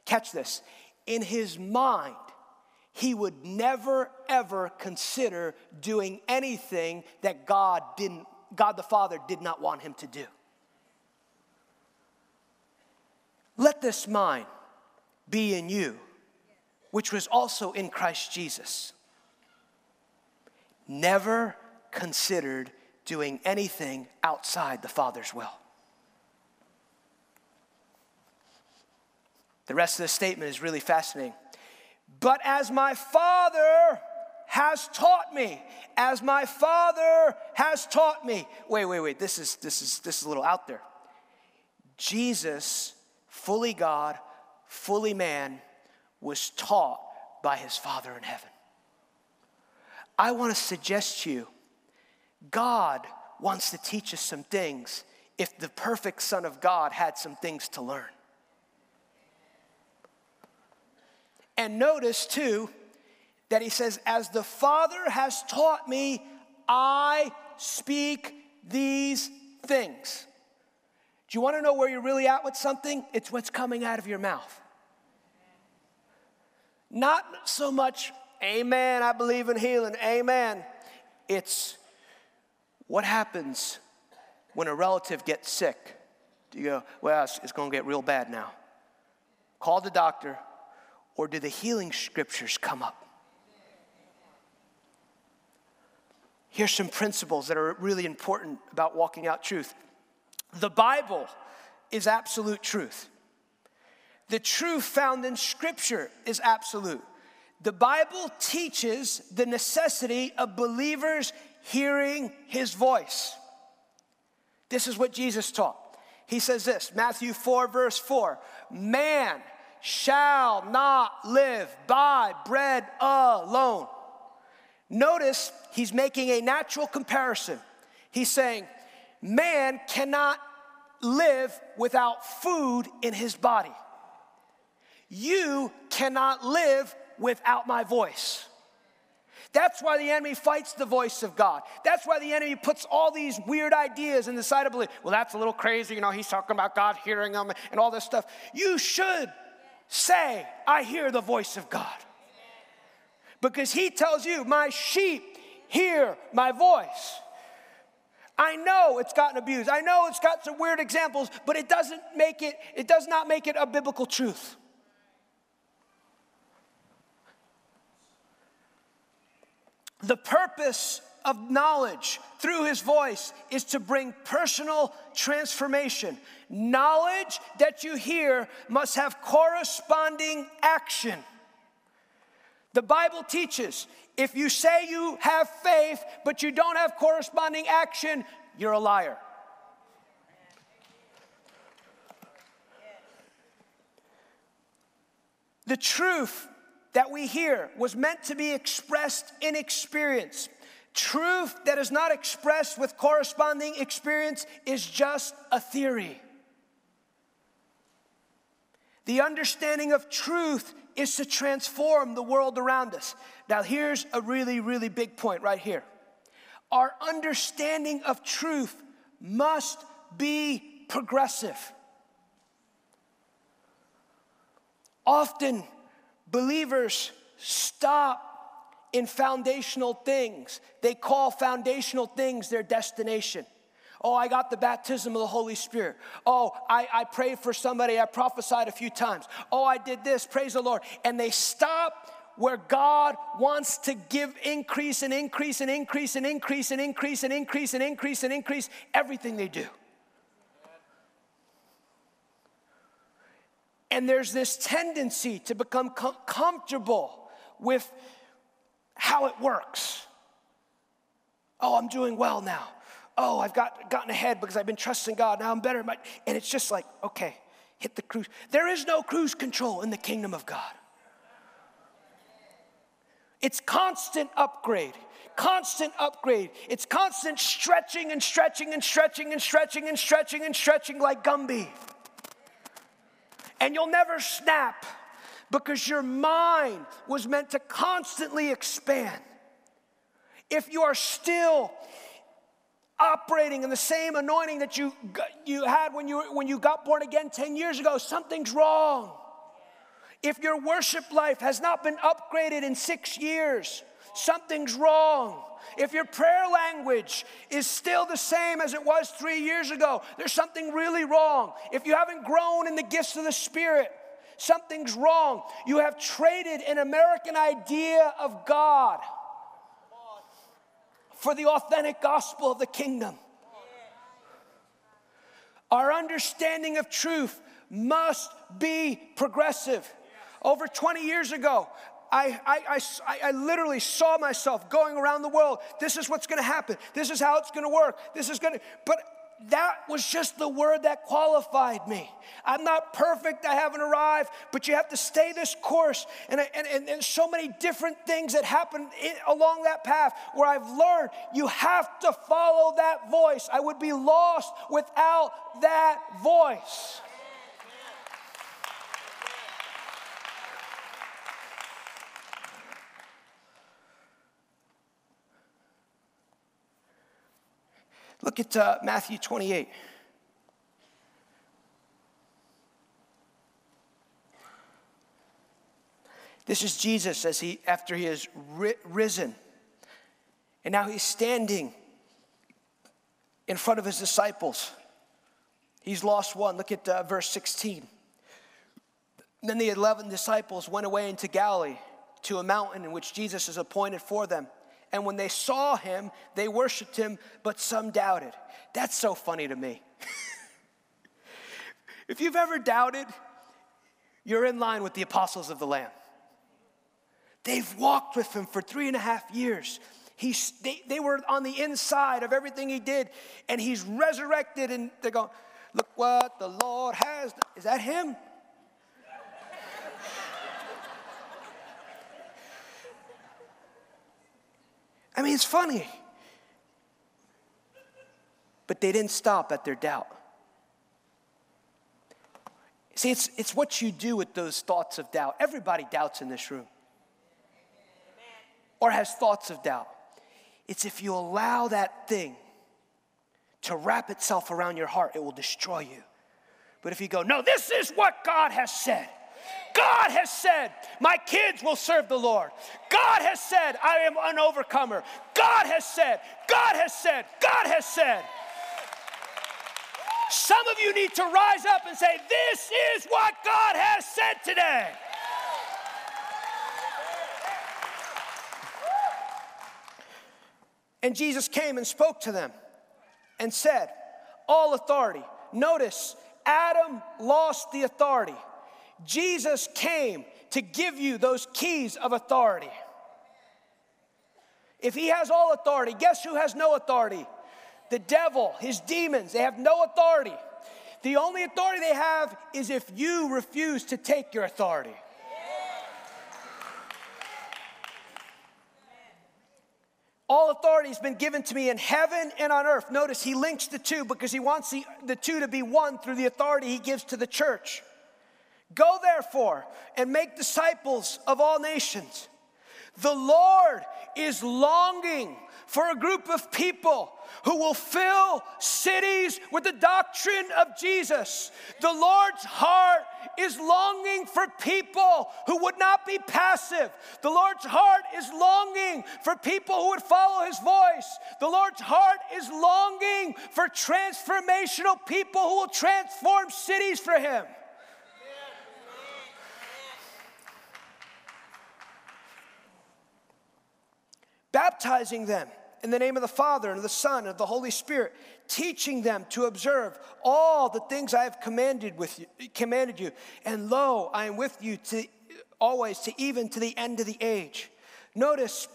[SPEAKER 2] catch this in his mind, he would never ever consider doing anything that God didn't, God the Father did not want him to do. Let this mind be in you, which was also in Christ Jesus. Never considered doing anything outside the Father's will. The rest of the statement is really fascinating. But as my Father has taught me, as my Father has taught me. Wait, wait, wait. This is this is this is a little out there. Jesus, fully God, fully man, was taught by his Father in heaven. I want to suggest to you, God wants to teach us some things if the perfect Son of God had some things to learn. And notice too that he says, As the Father has taught me, I speak these things. Do you want to know where you're really at with something? It's what's coming out of your mouth. Not so much, amen, I believe in healing, amen. It's what happens when a relative gets sick? Do you go, well, it's, it's going to get real bad now? Call the doctor, or do the healing scriptures come up? Here's some principles that are really important about walking out truth. The Bible is absolute truth. The truth found in Scripture is absolute. The Bible teaches the necessity of believers hearing His voice. This is what Jesus taught. He says this Matthew 4, verse 4 Man shall not live by bread alone. Notice he's making a natural comparison. He's saying, Man cannot live without food in his body. You cannot live without my voice. That's why the enemy fights the voice of God. That's why the enemy puts all these weird ideas in the side of belief. Well, that's a little crazy. You know, he's talking about God hearing him and all this stuff. You should say, I hear the voice of God. Because he tells you, My sheep hear my voice. I know it's gotten abused. I know it's got some weird examples, but it doesn't make it, it does not make it a biblical truth. The purpose of knowledge through his voice is to bring personal transformation. Knowledge that you hear must have corresponding action. The Bible teaches if you say you have faith, but you don't have corresponding action, you're a liar. The truth that we hear was meant to be expressed in experience. Truth that is not expressed with corresponding experience is just a theory. The understanding of truth is to transform the world around us. Now, here's a really, really big point right here. Our understanding of truth must be progressive. Often, believers stop in foundational things. They call foundational things their destination. Oh, I got the baptism of the Holy Spirit. Oh, I, I prayed for somebody. I prophesied a few times. Oh, I did this. Praise the Lord. And they stop where God wants to give increase and increase and increase and increase and increase and increase and increase and increase everything they do. And there's this tendency to become com- comfortable with how it works. Oh, I'm doing well now. Oh, I've got, gotten ahead because I've been trusting God. Now I'm better. And it's just like, okay, hit the cruise. There is no cruise control in the kingdom of God. It's constant upgrade, constant upgrade. It's constant stretching and stretching and stretching and stretching and stretching and stretching like Gumby and you'll never snap because your mind was meant to constantly expand. If you are still operating in the same anointing that you, you had when you, when you got born again 10 years ago, something's wrong. If your worship life has not been upgraded in six years, something's wrong. If your prayer language is still the same as it was three years ago, there's something really wrong. If you haven't grown in the gifts of the Spirit, something's wrong. You have traded an American idea of God for the authentic gospel of the kingdom. Our understanding of truth must be progressive. Over 20 years ago, I, I, I, I literally saw myself going around the world. This is what's going to happen. This is how it's going to work. This is going to, but that was just the word that qualified me. I'm not perfect, I haven't arrived, but you have to stay this course. And, and, and, and so many different things that happen in, along that path where I've learned you have to follow that voice. I would be lost without that voice. Look at uh, Matthew 28. This is Jesus as he, after he has ri- risen. And now he's standing in front of his disciples. He's lost one. Look at uh, verse 16. Then the 11 disciples went away into Galilee to a mountain in which Jesus is appointed for them. And when they saw him, they worshiped him, but some doubted. That's so funny to me. <laughs> if you've ever doubted, you're in line with the apostles of the Lamb. They've walked with him for three and a half years. He's, they, they were on the inside of everything he did, and he's resurrected, and they're going, Look what the Lord has. Is that him? I mean, it's funny. But they didn't stop at their doubt. See, it's, it's what you do with those thoughts of doubt. Everybody doubts in this room or has thoughts of doubt. It's if you allow that thing to wrap itself around your heart, it will destroy you. But if you go, no, this is what God has said, God has said, My kids will serve the Lord. God has said, I am an overcomer. God has said, God has said, God has said. Some of you need to rise up and say, This is what God has said today. And Jesus came and spoke to them and said, All authority. Notice, Adam lost the authority. Jesus came to give you those keys of authority. If he has all authority, guess who has no authority? The devil, his demons, they have no authority. The only authority they have is if you refuse to take your authority. All authority has been given to me in heaven and on earth. Notice he links the two because he wants the, the two to be one through the authority he gives to the church. Go therefore and make disciples of all nations. The Lord is longing for a group of people who will fill cities with the doctrine of Jesus. The Lord's heart is longing for people who would not be passive. The Lord's heart is longing for people who would follow his voice. The Lord's heart is longing for transformational people who will transform cities for him. Baptizing them in the name of the Father and of the Son and of the Holy Spirit, teaching them to observe all the things I have commanded with you, commanded you. And lo, I am with you to always to even to the end of the age. Notice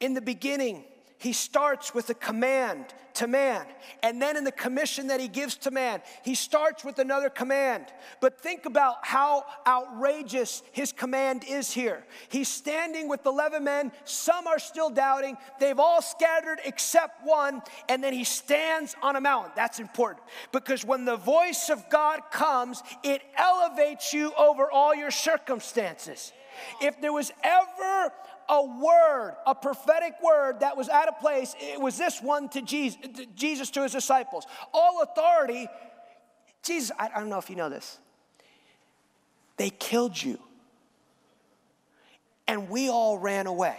[SPEAKER 2] in the beginning, he starts with a command to man. And then in the commission that he gives to man, he starts with another command. But think about how outrageous his command is here. He's standing with 11 men, some are still doubting. They've all scattered except one, and then he stands on a mountain. That's important because when the voice of God comes, it elevates you over all your circumstances. If there was ever a word, a prophetic word that was out of place. It was this one to Jesus, to Jesus to his disciples. All authority, Jesus, I, I don't know if you know this. They killed you. And we all ran away.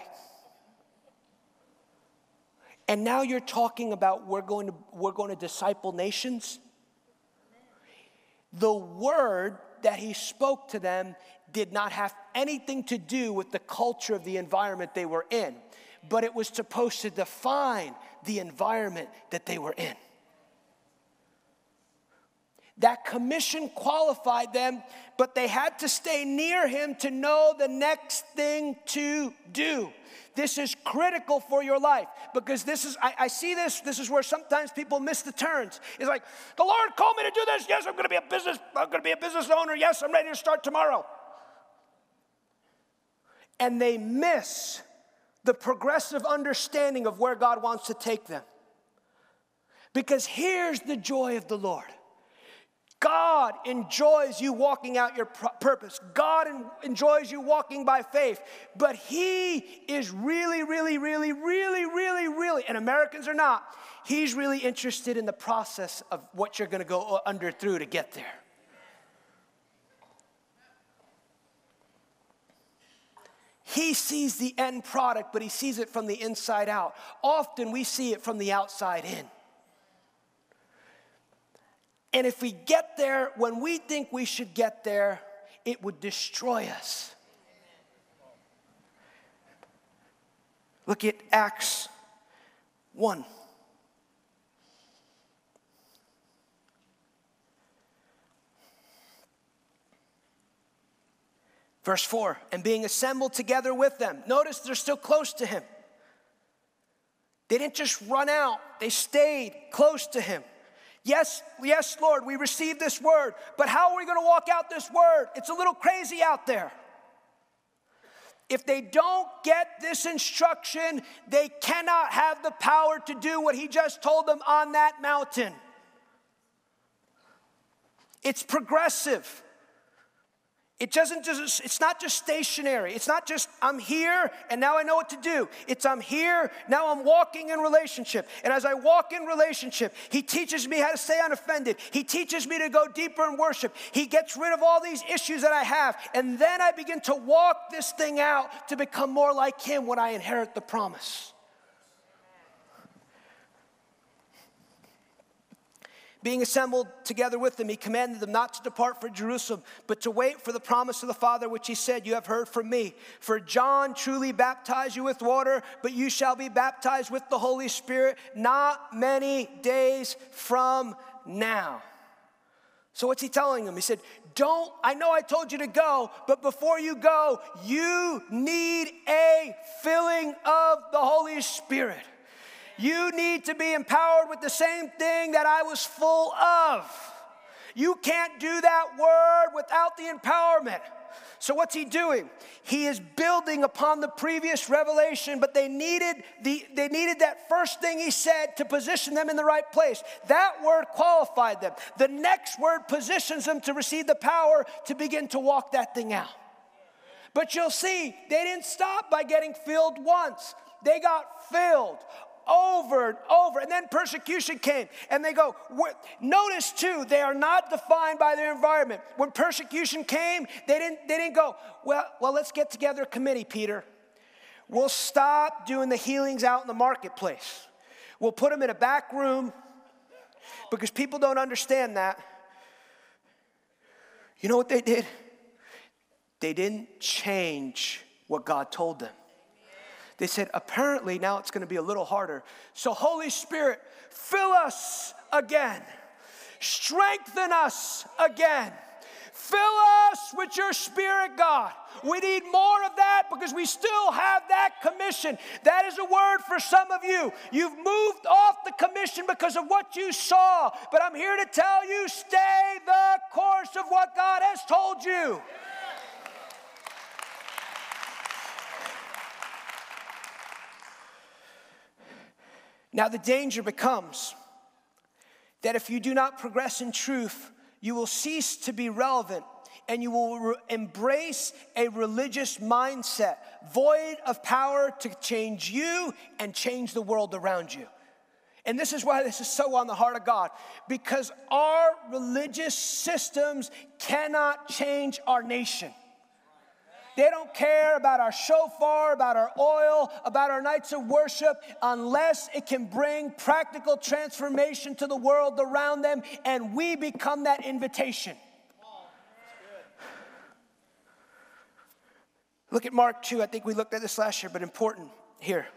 [SPEAKER 2] And now you're talking about we're going to, we're going to disciple nations. The word that he spoke to them did not have anything to do with the culture of the environment they were in, but it was supposed to define the environment that they were in. That commission qualified them, but they had to stay near him to know the next thing to do. This is critical for your life because this is, I, I, see this, this is where sometimes people miss the turns. It's like, the Lord called me to do this. Yes, I'm gonna be a business, I'm gonna be a business owner. Yes, I'm ready to start tomorrow. And they miss the progressive understanding of where God wants to take them. Because here's the joy of the Lord God enjoys you walking out your purpose. God enjoys you walking by faith. But He is really, really, really, really, really, really, and Americans are not, He's really interested in the process of what you're to go uh, under through to get there. He sees the end product, but he sees it from the inside out. Often we see it from the outside in. And if we get there when we think we should get there, it would destroy us. Look at Acts 1. Verse 4 and being assembled together with them. Notice they're still close to him. They didn't just run out, they stayed close to him. Yes, yes, Lord, we received this word, but how are we going to walk out this word? It's a little crazy out there. If they don't get this instruction, they cannot have the power to do what he just told them on that mountain. It's progressive. It doesn't just, it's not just stationary. It's not just I'm here and now I know what to do. It's I'm here, now I'm walking in relationship. And as I walk in relationship, he teaches me how to stay unoffended. He teaches me to go deeper in worship. He gets rid of all these issues that I have. And then I begin to walk this thing out to become more like him when I inherit the promise. Being assembled together with them, he commanded them not to depart for Jerusalem, but to wait for the promise of the Father, which he said, You have heard from me. For John truly baptized you with water, but you shall be baptized with the Holy Spirit not many days from now. So, what's he telling them? He said, Don't, I know I told you to go, but before you go, you need a filling of the Holy Spirit. You need to be empowered with the same thing that I was full of. You can't do that word without the empowerment. So what's he doing? He is building upon the previous revelation, but they needed the they needed that first thing he said to position them in the right place. That word qualified them. The next word positions them to receive the power to begin to walk that thing out. But you'll see, they didn't stop by getting filled once. They got filled over and over. And then persecution came. And they go, notice too, they are not defined by their environment. When persecution came, they didn't, they didn't go, well, well, let's get together a committee, Peter. We'll stop doing the healings out in the marketplace. We'll put them in a back room because people don't understand that. You know what they did? They didn't change what God told them. They said, apparently now it's going to be a little harder. So, Holy Spirit, fill us again, strengthen us again. Fill us with your spirit, God. We need more of that because we still have that commission. That is a word for some of you. You've moved off the commission because of what you saw, but I'm here to tell you stay the course of what God has told you. Now, the danger becomes that if you do not progress in truth, you will cease to be relevant and you will re- embrace a religious mindset, void of power to change you and change the world around you. And this is why this is so on the heart of God, because our religious systems cannot change our nation. They don't care about our shofar, about our oil, about our nights of worship, unless it can bring practical transformation to the world around them, and we become that invitation. Look at Mark 2. I think we looked at this last year, but important here.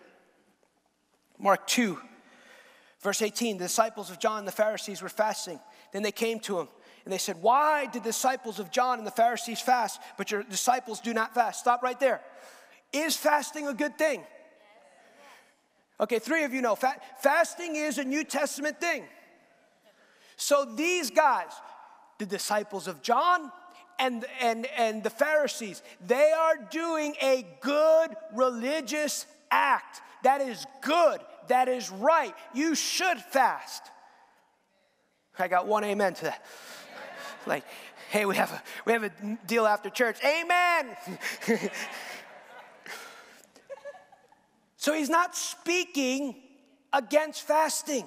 [SPEAKER 2] Mark 2, verse 18. The disciples of John, the Pharisees, were fasting. Then they came to him And they said, Why did the disciples of John and the Pharisees fast, but your disciples do not fast? Stop right there. Is fasting a good thing? Okay, three of you know fa- fasting is a New Testament thing. So these guys, the disciples of John and, and, and the Pharisees, they are doing a good religious act. That is good. That is right. You should fast. I got one amen to that. Like, hey, we have a, we have a deal after church. Amen. <laughs> so he's not speaking against fasting.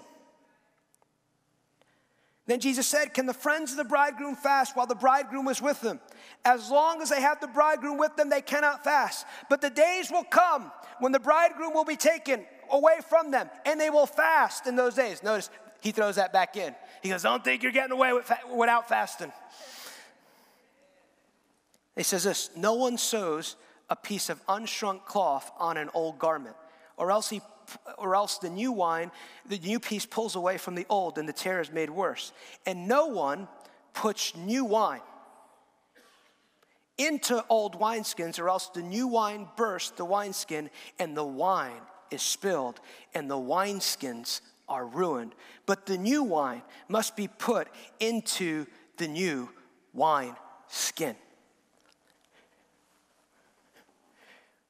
[SPEAKER 2] Then Jesus said, Can the friends of the bridegroom fast while the bridegroom is with them? As long as they have the bridegroom with them, they cannot fast. But the days will come when the bridegroom will be taken away from them, and they will fast in those days. Notice he throws that back in. He goes, Don't think you're getting away with fa- without fasting. He says this No one sews a piece of unshrunk cloth on an old garment, or else he or else the new wine, the new piece pulls away from the old, and the tear is made worse. And no one puts new wine into old wineskins, or else the new wine bursts the wineskin, and the wine is spilled, and the wineskins are ruined. But the new wine must be put into the new wine skin.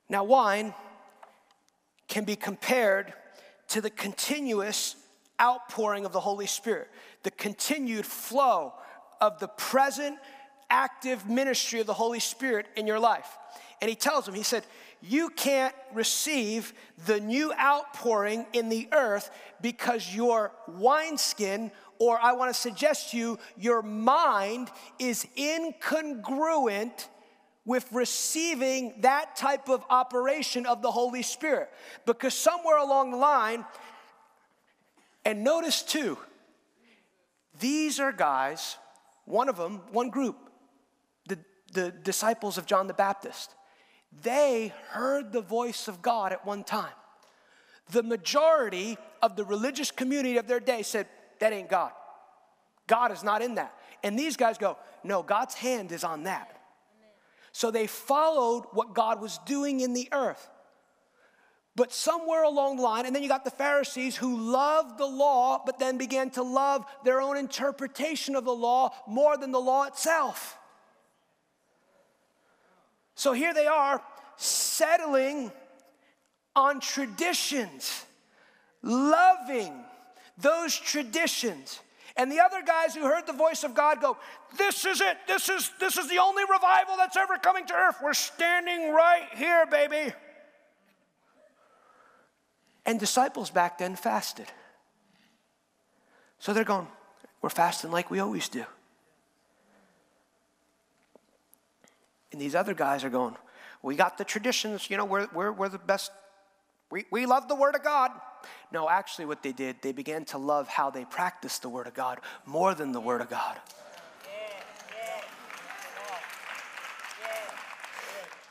[SPEAKER 2] Now, wine can be compared to the continuous outpouring of the Holy Spirit, the continued flow of the present active ministry of the Holy Spirit in your life. And he tells him, he said, You can't receive the new outpouring in the earth because your wineskin, or I want to suggest to you, your mind is incongruent with receiving that type of operation of the Holy Spirit. Because somewhere along the line, and notice too, these are guys, one of them, one group, the, the disciples of John the Baptist. They heard the voice of God at one time. The majority of the religious community of their day said, That ain't God. God is not in that. And these guys go, No, God's hand is on that. So they followed what God was doing in the earth. But somewhere along the line, and then you got the Pharisees who loved the law, but then began to love their own interpretation of the law more than the law itself. So here they are settling on traditions, loving those traditions. And the other guys who heard the voice of God go, This is it. This is, this is the only revival that's ever coming to earth. We're standing right here, baby. And disciples back then fasted. So they're going, We're fasting like we always do. And these other guys are going, We got the traditions, you know, we're, we're, we're the best. We, we love the Word of God. No, actually, what they did, they began to love how they practiced the Word of God more than the Word of God.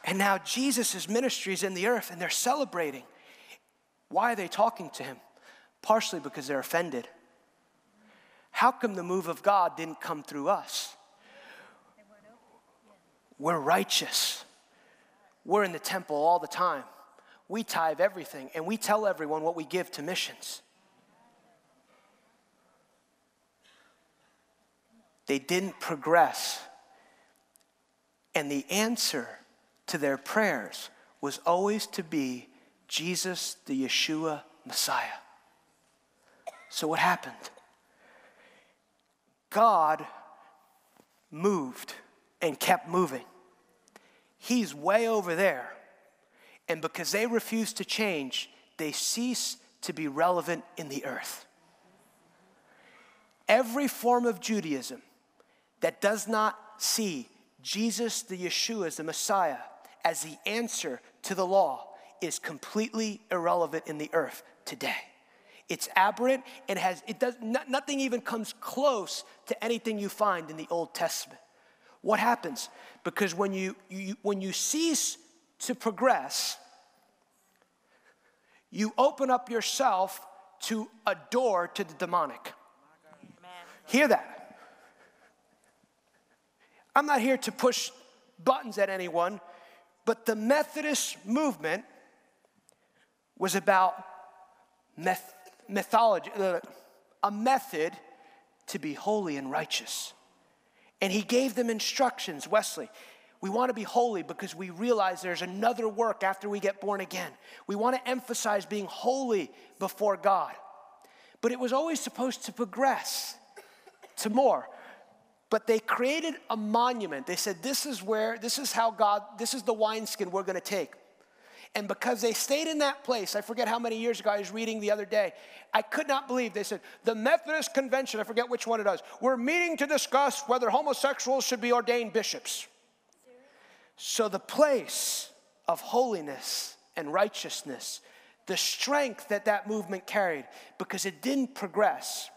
[SPEAKER 2] And now Jesus' ministry is in the earth and they're celebrating. Why are they talking to him? Partially because they're offended. How come the move of God didn't come through us? We're righteous. We're in the temple all the time we tithe everything and we tell everyone what we give to missions. They didn't progress. And the answer to their prayers was always to be Jesus, the Yeshua Messiah. So, what happened? God moved and kept moving. He's way over there and because they refuse to change, they cease to be relevant in the earth. Every form of Judaism that does not see Jesus, the Yeshua, as the Messiah, as the answer to the law, is completely irrelevant in the earth today. It's aberrant and has it does nothing even comes close to anything you find in the Old Testament. What happens? Because when you, you when you cease to progress, you open up yourself to a door to the demonic. Hear that. I'm not here to push buttons at anyone, but the Methodist movement was about meth- mythology, uh, a method to be holy and righteous. And he gave them instructions, Wesley. We want to be holy because we realize there's another work after we get born again. We want to emphasize being holy before God. But it was always supposed to progress to more. But they created a monument. They said, This is where, this is how God, this is the wineskin we're going to take. And because they stayed in that place, I forget how many years ago I was reading the other day, I could not believe they said, the Methodist Convention, I forget which one it was, we're meeting to discuss whether homosexuals should be ordained bishops. So the place of holiness and righteousness, the strength that that movement carried, because it didn't progress,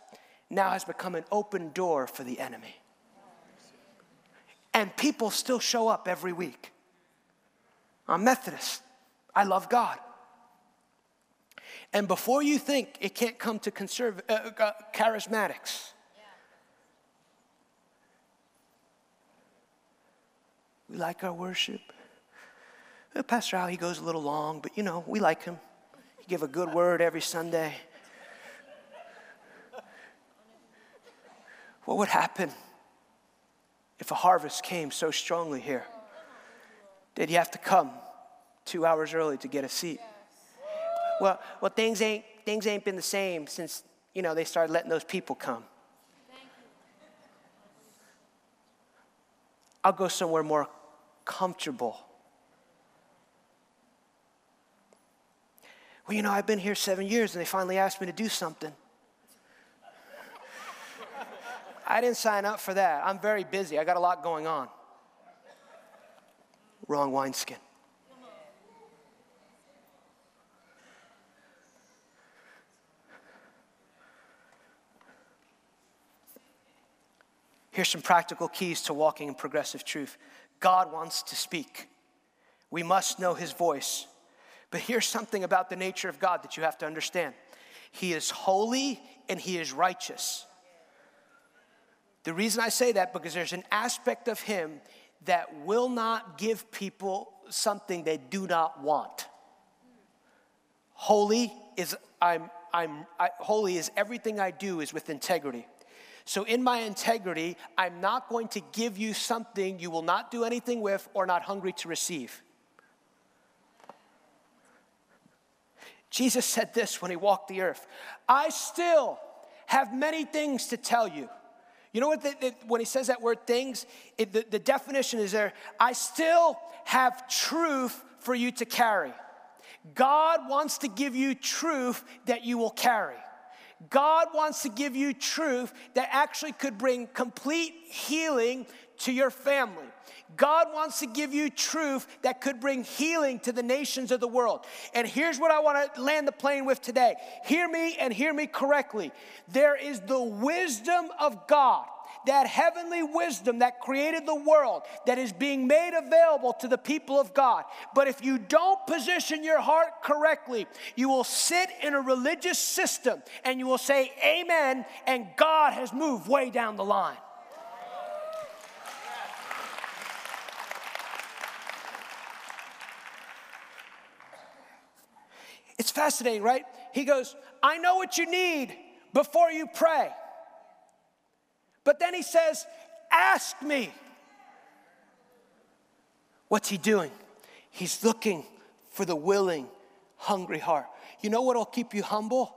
[SPEAKER 2] now has become an open door for the enemy. And people still show up every week. I'm Methodist. I love God. And before you think it can't come to conserv- uh, uh, charismatics, we like our worship. Uh, Pastor Al, he goes a little long, but you know, we like him. He give a good word every Sunday. What would happen if a harvest came so strongly here? Did you have to come two hours early to get a seat. Well, well, things ain't things ain't been the same since you know they started letting those people come. I'll go somewhere more comfortable. Well, you know, I've been here seven years and they finally asked me to do something. <laughs> I didn't sign up for that. I'm very busy. I got a lot going on. Wrong wineskin. Here's some practical keys to walking in progressive truth God wants to speak, we must know his voice. But here's something about the nature of God that you have to understand He is holy and He is righteous. The reason I say that because there's an aspect of Him that will not give people something they do not want. Holy is I'm I'm I, holy is everything I do is with integrity. So, in my integrity, I'm not going to give you something you will not do anything with or not hungry to receive. Jesus said this when he walked the earth I still have many things to tell you. You know what, the, the, when he says that word things, it, the, the definition is there I still have truth for you to carry. God wants to give you truth that you will carry. God wants to give you truth that actually could bring complete healing to your family. God wants to give you truth that could bring healing to the nations of the world. And here's what I want to land the plane with today. Hear me and hear me correctly. There is the wisdom of God that heavenly wisdom that created the world that is being made available to the people of God. But if you don't position your heart correctly, you will sit in a religious system and you will say amen, and God has moved way down the line. It's fascinating, right? He goes, I know what you need before you pray. But then he says, Ask me. What's he doing? He's looking for the willing, hungry heart. You know what will keep you humble?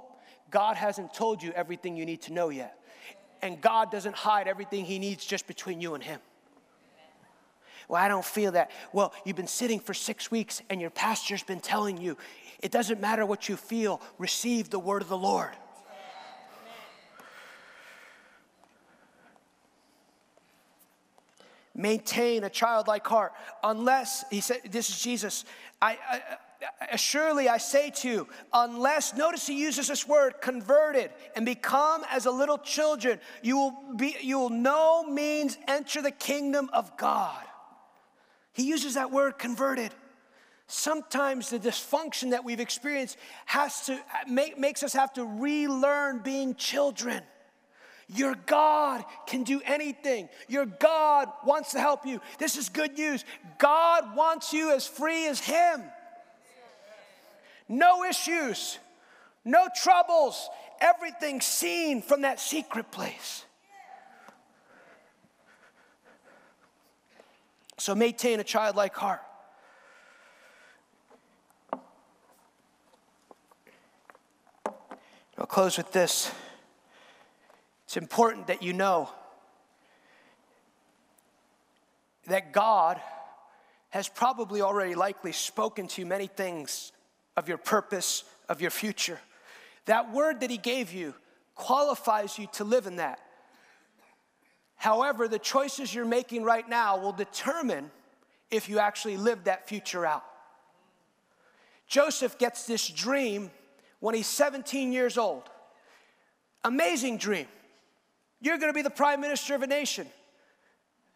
[SPEAKER 2] God hasn't told you everything you need to know yet. And God doesn't hide everything He needs just between you and Him. Well, I don't feel that. Well, you've been sitting for six weeks and your pastor's been telling you it doesn't matter what you feel, receive the word of the Lord. Maintain a childlike heart unless he said this is jesus. I, I, surely i say to you unless notice he uses this word converted and become as a little children you will be you will no means enter the kingdom of god. He uses that word converted. Sometimes the dysfunction that we've experienced has to make, makes us have to relearn being children Your God can do anything. Your God wants to help you. This is good news. God wants you as free as Him. No issues, no troubles, everything seen from that secret place. So maintain a childlike heart. I'll close with this. It's important that you know that God has probably already likely spoken to you many things of your purpose, of your future. That word that He gave you qualifies you to live in that. However, the choices you're making right now will determine if you actually live that future out. Joseph gets this dream when he's 17 years old. Amazing dream. You're to be the prime minister of a nation.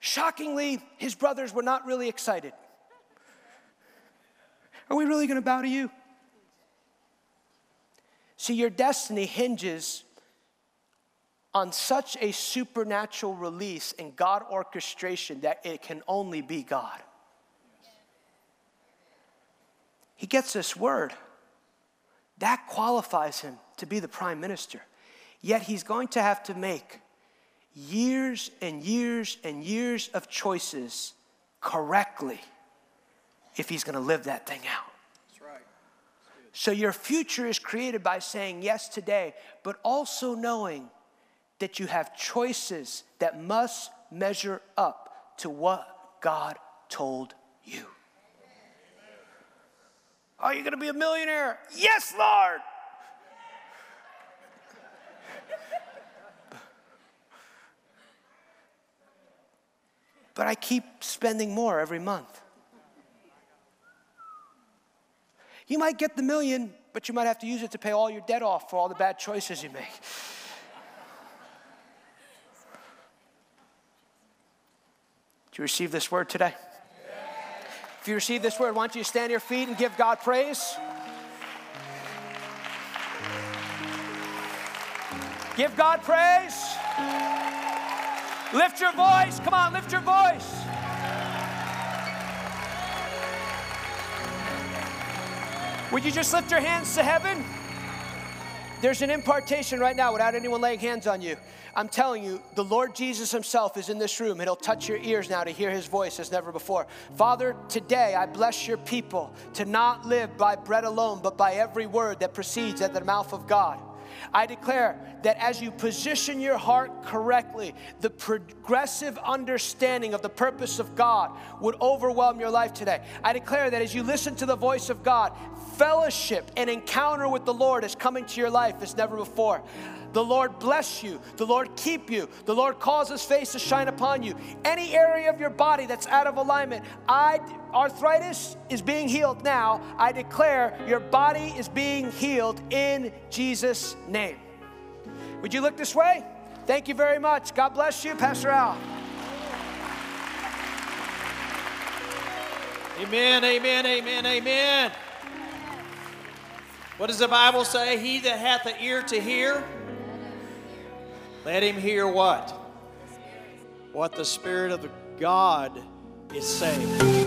[SPEAKER 2] Shockingly, his brothers were not really excited. Are we really to bow to you? See, your destiny hinges on such a supernatural release and God orchestration that it can only be God. He gets this word. That qualifies him to be the prime minister. Yet he's going to have to make years and years and years of choices correctly if he's going to live that thing out. That's right. So your future is created by saying yes today, but also knowing that you have choices that must measure up to what God told you. Are you going to be a millionaire? Yes, Lord. But I keep spending more every month. You might get the million, but you might have to use it to pay all your debt off for all the bad choices you make. Do you receive this word today? If you receive this word, why don't you stand your feet and give God praise? Give God praise. Lift your voice. Come on, lift your voice. Would you just lift your hands to heaven? There's an impartation right now without anyone laying hands on you. I'm telling you, the Lord Jesus Himself is in this room, and He'll touch your ears now to hear His voice as never before. Father, today I bless your people to not live by bread alone, but by every word that proceeds at the mouth of God. I declare that as you position your heart correctly, the progressive understanding of the purpose of God would overwhelm your life today. I declare that as you listen to the voice of God, fellowship and encounter with the Lord is coming to your life as never before. The Lord bless you. The Lord keep you. The Lord cause his face to shine upon you. Any area of your body that's out of alignment, I arthritis is being healed now. I declare your body is being healed in Jesus' name. Would you look this way? Thank you very much. God bless you, Pastor Al.
[SPEAKER 1] Amen, amen, amen, amen. What does the Bible say? He that hath an ear to hear, let him hear what? What the Spirit of the God is saying.